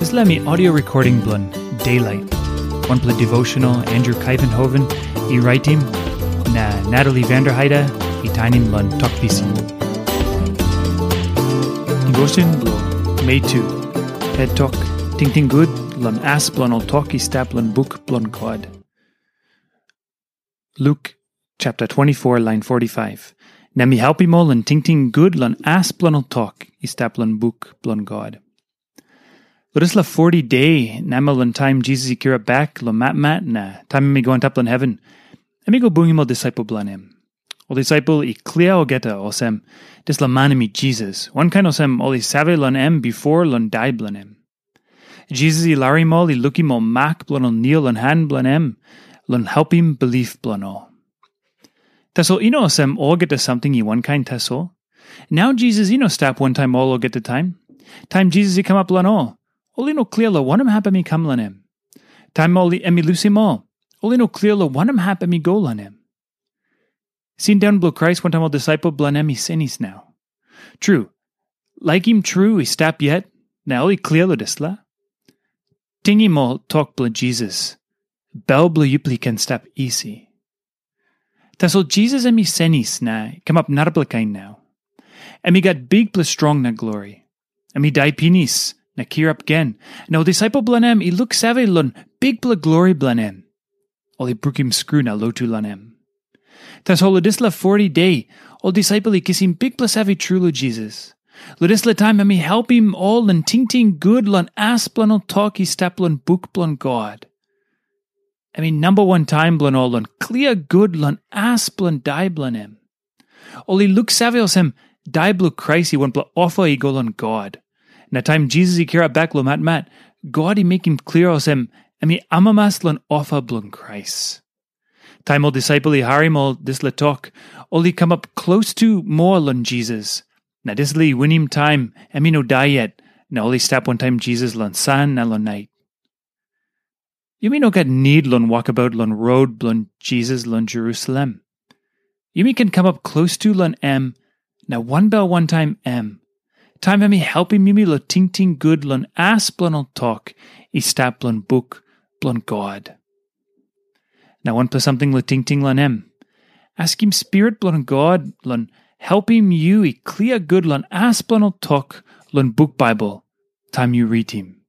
Me audio recording blun Daylight. One play devotional Andrew Kuyvenhoven, e writing na Natalie Vanderheide, e tinin lun talk pisin. Devotion blo May 2. Head talk ting ting good lun as blun ol talk e stap lun book blun God. Luke chapter 24 line 45. Nemi helpi mo lun ting ting good lun as blun ol talk e stap lun book blun God. Loris la 40 day namal time Jesus ikira back lo mat mat na time me go on taplan heaven. Emi go bungi mo disciple blanem. O disciple i clear o geta o sem dis la manemi Jesus. One kind osem sem o li save lon em before lon die blanem. Jesus i lari mo li luki mo mak blon o nil lon han blanem lon help him belief blano. Taso ino o sem all get to something i one kind taso. Now Jesus ino stop one time all o get the time. Time Jesus i come up lano. Oli no clear lo wanam hapa mi kam lanem. Time oli emi lucy mo. Oli no clear lo wanam hapa mi go lanem. Seen down below Christ one time disciple blanem senis now. True. Like him true he stap yet. Now oli clear lo disla. Tingi mo talk bla Jesus. Bel bla yupli can stap easy. Tasol Jesus emi senis na come up narblakain now. Emi got big plus strong na glory. Emi die pinis na kirap gen. No disciple blanem i look save lun big bla glory blanem. Oli brukim screw na lotu lanem. Tas holo disla 40 day, ol disciple i kisim big bla save trulo Jesus. Ludisla time mi help him all and ting ting good lun asplanol talk i staplon book blon God. I mean number one time blon all lun clear good lun asplon die blanem. Oli look save sem die blu Christ i one bla offer lun God. Na time Jesus i kira back lo mat mat, God i make him clear os em, emi amamas lon offer blun Christ. Time ol disciple i harim dis le talk, ol come up close to more lon Jesus. Na dis li win him time, emi no die yet, na ol i stop one time Jesus lon san na lon night. You may no get need lon walk about lon road blon Jesus lon Jerusalem. You may can come up close to lon em, na one bell one time em, Time me helping me lo ting ting good lon as blon talk i stap blon book blon God. Now one plus something lo ting ting lon em. Ask him spirit blon God lon help him you i clear good lon as blon talk lon book Bible time you read him.